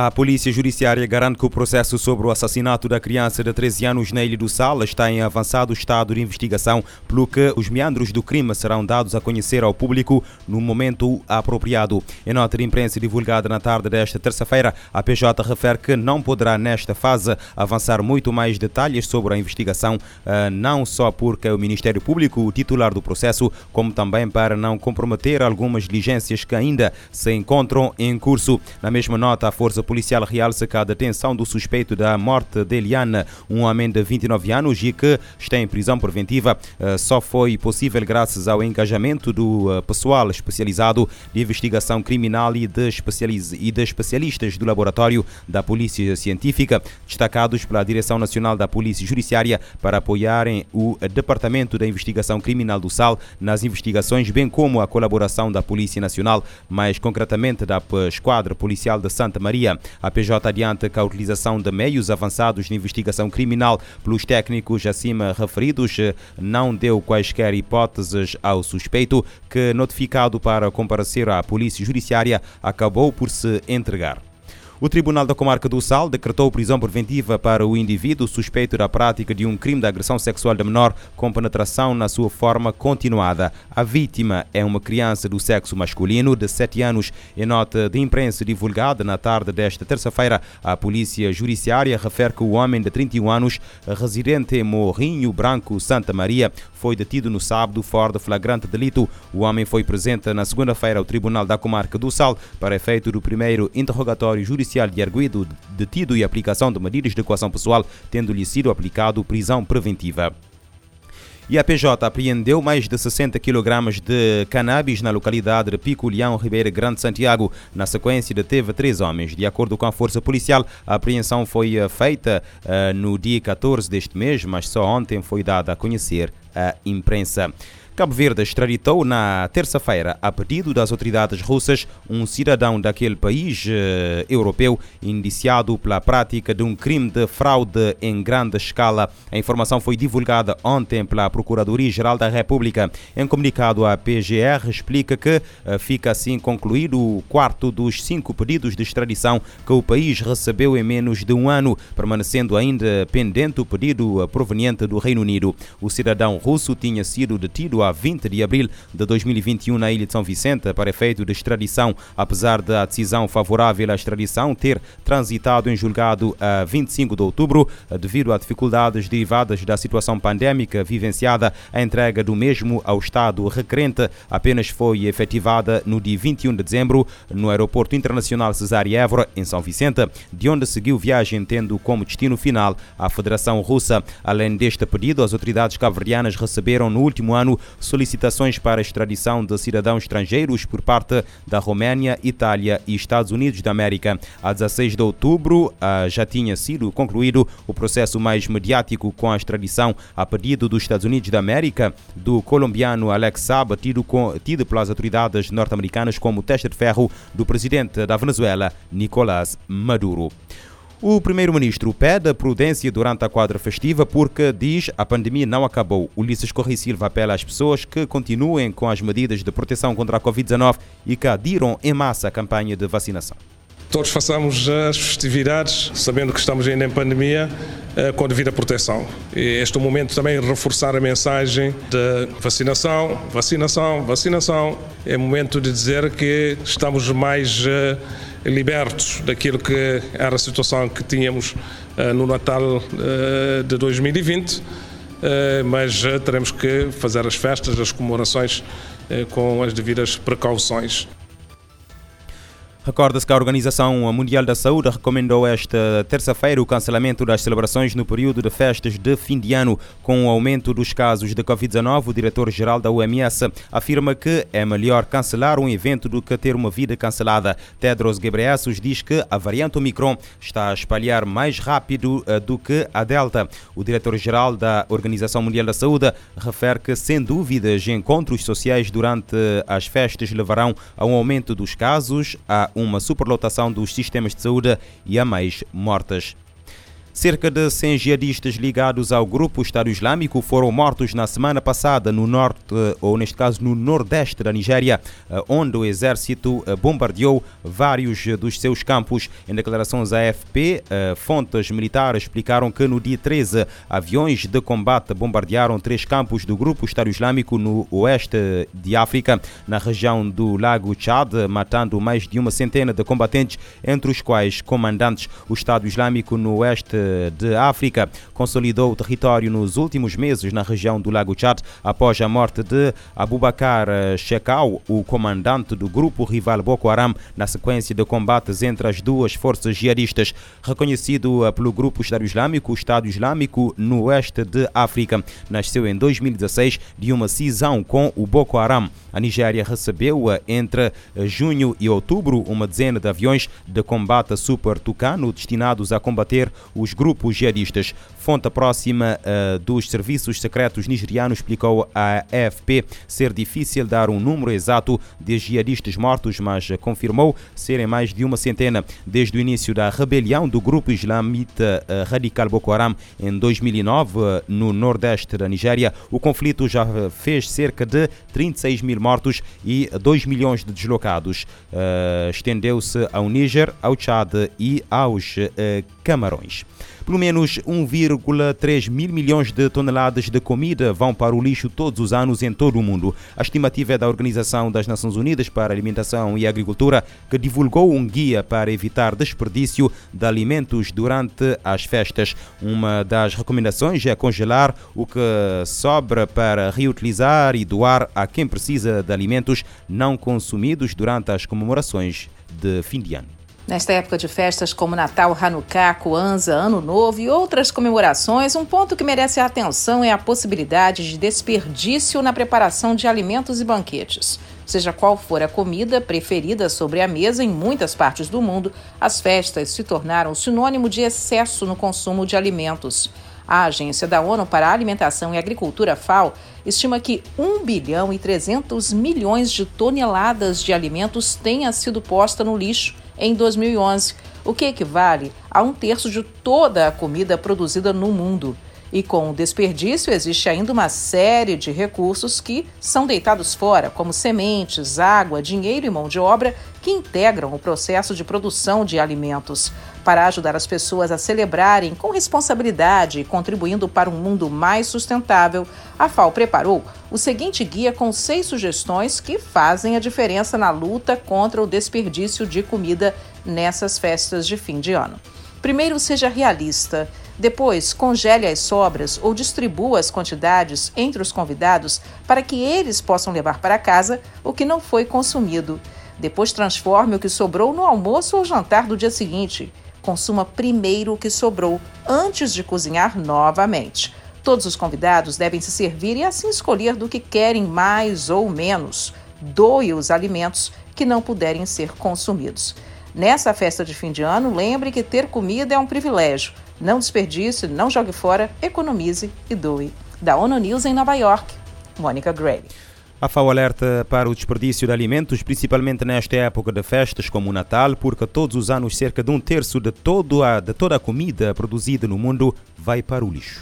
A Polícia Judiciária garante que o processo sobre o assassinato da criança de 13 anos na Ilha do Sal está em avançado estado de investigação, pelo que os meandros do crime serão dados a conhecer ao público no momento apropriado. Em nota de imprensa divulgada na tarde desta terça-feira, a PJ refere que não poderá, nesta fase, avançar muito mais detalhes sobre a investigação, eh, não só porque o Ministério Público o titular do processo, como também para não comprometer algumas diligências que ainda se encontram em curso. Na mesma nota, a Força Policial realça que a detenção do suspeito da morte de Eliane, um homem de 29 anos e que está em prisão preventiva, eh, só foi possível graças ao engajamento do eh, pessoal especializado de investigação criminal e de, e de especialistas do laboratório da Polícia Científica, destacados pela Direção Nacional da Polícia Judiciária para apoiarem o Departamento da Investigação Criminal do SAL nas investigações, bem como a colaboração da Polícia Nacional, mais concretamente da Esquadra Policial de Santa Maria a PJ adianta que a utilização de meios avançados de investigação criminal pelos técnicos acima referidos eh, não deu quaisquer hipóteses ao suspeito, que, notificado para comparecer à Polícia Judiciária, acabou por se entregar. O Tribunal da Comarca do Sal decretou prisão preventiva para o indivíduo suspeito da prática de um crime de agressão sexual de menor com penetração na sua forma continuada. A vítima é uma criança do sexo masculino de 7 anos. Em nota de imprensa divulgada na tarde desta terça-feira, a Polícia Judiciária refere que o homem de 31 anos, residente em Morrinho Branco, Santa Maria, foi detido no sábado fora de flagrante delito. O homem foi presente na segunda-feira ao Tribunal da Comarca do Sal para efeito do primeiro interrogatório judicial judicial de arguido detido e aplicação de medidas de equação pessoal, tendo-lhe sido aplicado prisão preventiva. E a PJ apreendeu mais de 60 kg de cannabis na localidade de Pico Leão, Ribeira Grande, Santiago. Na sequência, deteve três homens. De acordo com a Força Policial, a apreensão foi eh, feita uh, no dia 14 deste mês, mas só ontem foi dada a conhecer à imprensa. Cabo Verde extraditou na terça-feira, a pedido das autoridades russas, um cidadão daquele país eh, europeu indiciado pela prática de um crime de fraude em grande escala. A informação foi divulgada ontem pela Procuradoria-Geral da República. Em comunicado, a PGR explica que eh, fica assim concluído o quarto dos cinco pedidos de extradição que o país recebeu em menos de um ano, permanecendo ainda pendente o pedido eh, proveniente do Reino Unido. O cidadão russo tinha sido detido a 20 de abril de 2021 na ilha de São Vicente para efeito de extradição, apesar da decisão favorável à extradição ter transitado em julgado a 25 de outubro, devido a dificuldades derivadas da situação pandémica vivenciada, a entrega do mesmo ao Estado requerente apenas foi efetivada no dia 21 de dezembro no Aeroporto Internacional Cesare Évora, em São Vicente, de onde seguiu viagem tendo como destino final a Federação Russa. Além deste pedido, as autoridades cabo-verdianas receberam no último ano solicitações para extradição de cidadãos estrangeiros por parte da Roménia, Itália e Estados Unidos da América. A 16 de outubro ah, já tinha sido concluído o processo mais mediático com a extradição a pedido dos Estados Unidos da América do colombiano Alex Saab, tido, com, tido pelas autoridades norte-americanas como teste de ferro do presidente da Venezuela, Nicolás Maduro. O primeiro-ministro pede prudência durante a quadra festiva porque diz a pandemia não acabou. Ulisses Correia Silva apela às pessoas que continuem com as medidas de proteção contra a Covid-19 e que adiram em massa a campanha de vacinação. Todos façamos as festividades, sabendo que estamos ainda em pandemia, eh, com a devida proteção. E este é o momento também de reforçar a mensagem de vacinação, vacinação, vacinação. É momento de dizer que estamos mais eh, libertos daquilo que era a situação que tínhamos uh, no Natal uh, de 2020, uh, eh, mas teremos que fazer as festas, as comemorações com as devidas precauções. Recorda-se que a Organização Mundial da Saúde recomendou esta terça-feira o cancelamento das celebrações no período de festas de fim de ano. Com o aumento dos casos de Covid-19, o diretor-geral da OMS afirma que é melhor cancelar um evento do que ter uma vida cancelada. Tedros Ghebreyesus diz que a variante Omicron está a espalhar mais rápido eh, do que a Delta. O diretor-geral da Organização Mundial da Saúde refere que, sem dúvidas, encontros sociais durante as festas levarão a um aumento dos casos, a uma superlotação dos sistemas de saúde e a mais mortas. Cerca de 100 jihadistas ligados ao grupo Estado Islâmico foram mortos na semana passada no norte, ou neste caso no nordeste da Nigéria, onde o exército bombardeou vários dos seus campos. Em declarações à AFP, fontes militares explicaram que no dia 13, aviões de combate bombardearam três campos do grupo Estado Islâmico no oeste de África, na região do Lago Chad, matando mais de uma centena de combatentes, entre os quais comandantes. O Estado Islâmico no oeste de África consolidou o território nos últimos meses na região do Lago Chad após a morte de Abubakar Shekau, o comandante do grupo rival Boko Haram, na sequência de combates entre as duas forças jihadistas. Reconhecido pelo grupo Estado Islâmico, o Estado Islâmico no oeste de África nasceu em 2016 de uma cisão com o Boko Haram. A Nigéria recebeu entre junho e outubro uma dezena de aviões de combate Super Tucano destinados a combater os grupos jihadistas. Fonte próxima uh, dos serviços secretos nigerianos explicou à AFP ser difícil dar um número exato de jihadistas mortos, mas confirmou serem mais de uma centena desde o início da rebelião do grupo islamita uh, radical Boko Haram em 2009 uh, no nordeste da Nigéria. O conflito já fez cerca de 36 mil mortos e 2 milhões de deslocados. Estendeu-se ao Níger, ao Chad e aos Camarões. Pelo menos 1,3 mil milhões de toneladas de comida vão para o lixo todos os anos em todo o mundo. A estimativa é da Organização das Nações Unidas para a Alimentação e Agricultura, que divulgou um guia para evitar desperdício de alimentos durante as festas. Uma das recomendações é congelar o que sobra para reutilizar e doar a quem precisa de alimentos não consumidos durante as comemorações de fim de ano. Nesta época de festas como Natal, Hanukkah, Kwanzaa, Ano Novo e outras comemorações, um ponto que merece a atenção é a possibilidade de desperdício na preparação de alimentos e banquetes. Seja qual for a comida preferida sobre a mesa em muitas partes do mundo, as festas se tornaram sinônimo de excesso no consumo de alimentos. A Agência da ONU para a Alimentação e Agricultura, FAO, estima que 1 bilhão e 300 milhões de toneladas de alimentos tenha sido posta no lixo em 2011, o que equivale a um terço de toda a comida produzida no mundo. E com o desperdício, existe ainda uma série de recursos que são deitados fora, como sementes, água, dinheiro e mão de obra, que integram o processo de produção de alimentos. Para ajudar as pessoas a celebrarem com responsabilidade e contribuindo para um mundo mais sustentável, a FAO preparou o seguinte guia com seis sugestões que fazem a diferença na luta contra o desperdício de comida nessas festas de fim de ano. Primeiro, seja realista. Depois, congele as sobras ou distribua as quantidades entre os convidados para que eles possam levar para casa o que não foi consumido. Depois, transforme o que sobrou no almoço ou jantar do dia seguinte. Consuma primeiro o que sobrou, antes de cozinhar novamente. Todos os convidados devem se servir e assim escolher do que querem mais ou menos. Doe os alimentos que não puderem ser consumidos. Nessa festa de fim de ano, lembre que ter comida é um privilégio. Não desperdice, não jogue fora, economize e doe. Da ONU News em Nova York, Mônica Gray. A FAO alerta para o desperdício de alimentos, principalmente nesta época de festas como o Natal, porque todos os anos cerca de um terço de, todo a, de toda a comida produzida no mundo vai para o lixo.